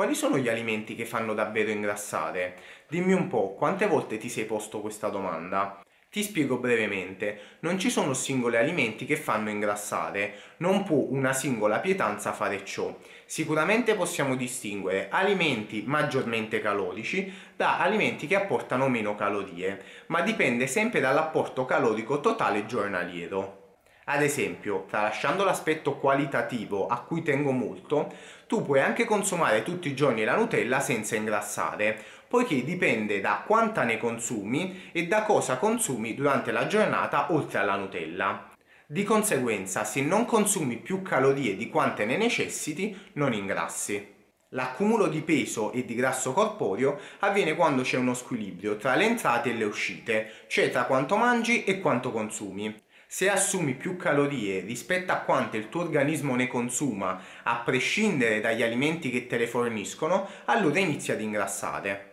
quali sono gli alimenti che fanno davvero ingrassare? Dimmi un po', quante volte ti sei posto questa domanda? Ti spiego brevemente, non ci sono singoli alimenti che fanno ingrassare, non può una singola pietanza fare ciò. Sicuramente possiamo distinguere alimenti maggiormente calorici da alimenti che apportano meno calorie, ma dipende sempre dall'apporto calorico totale giornaliero. Ad esempio, tralasciando l'aspetto qualitativo a cui tengo molto, tu puoi anche consumare tutti i giorni la Nutella senza ingrassare, poiché dipende da quanta ne consumi e da cosa consumi durante la giornata oltre alla Nutella. Di conseguenza, se non consumi più calorie di quante ne necessiti, non ingrassi. L'accumulo di peso e di grasso corporeo avviene quando c'è uno squilibrio tra le entrate e le uscite, cioè tra quanto mangi e quanto consumi. Se assumi più calorie rispetto a quante il tuo organismo ne consuma, a prescindere dagli alimenti che te le forniscono, allora inizi ad ingrassare.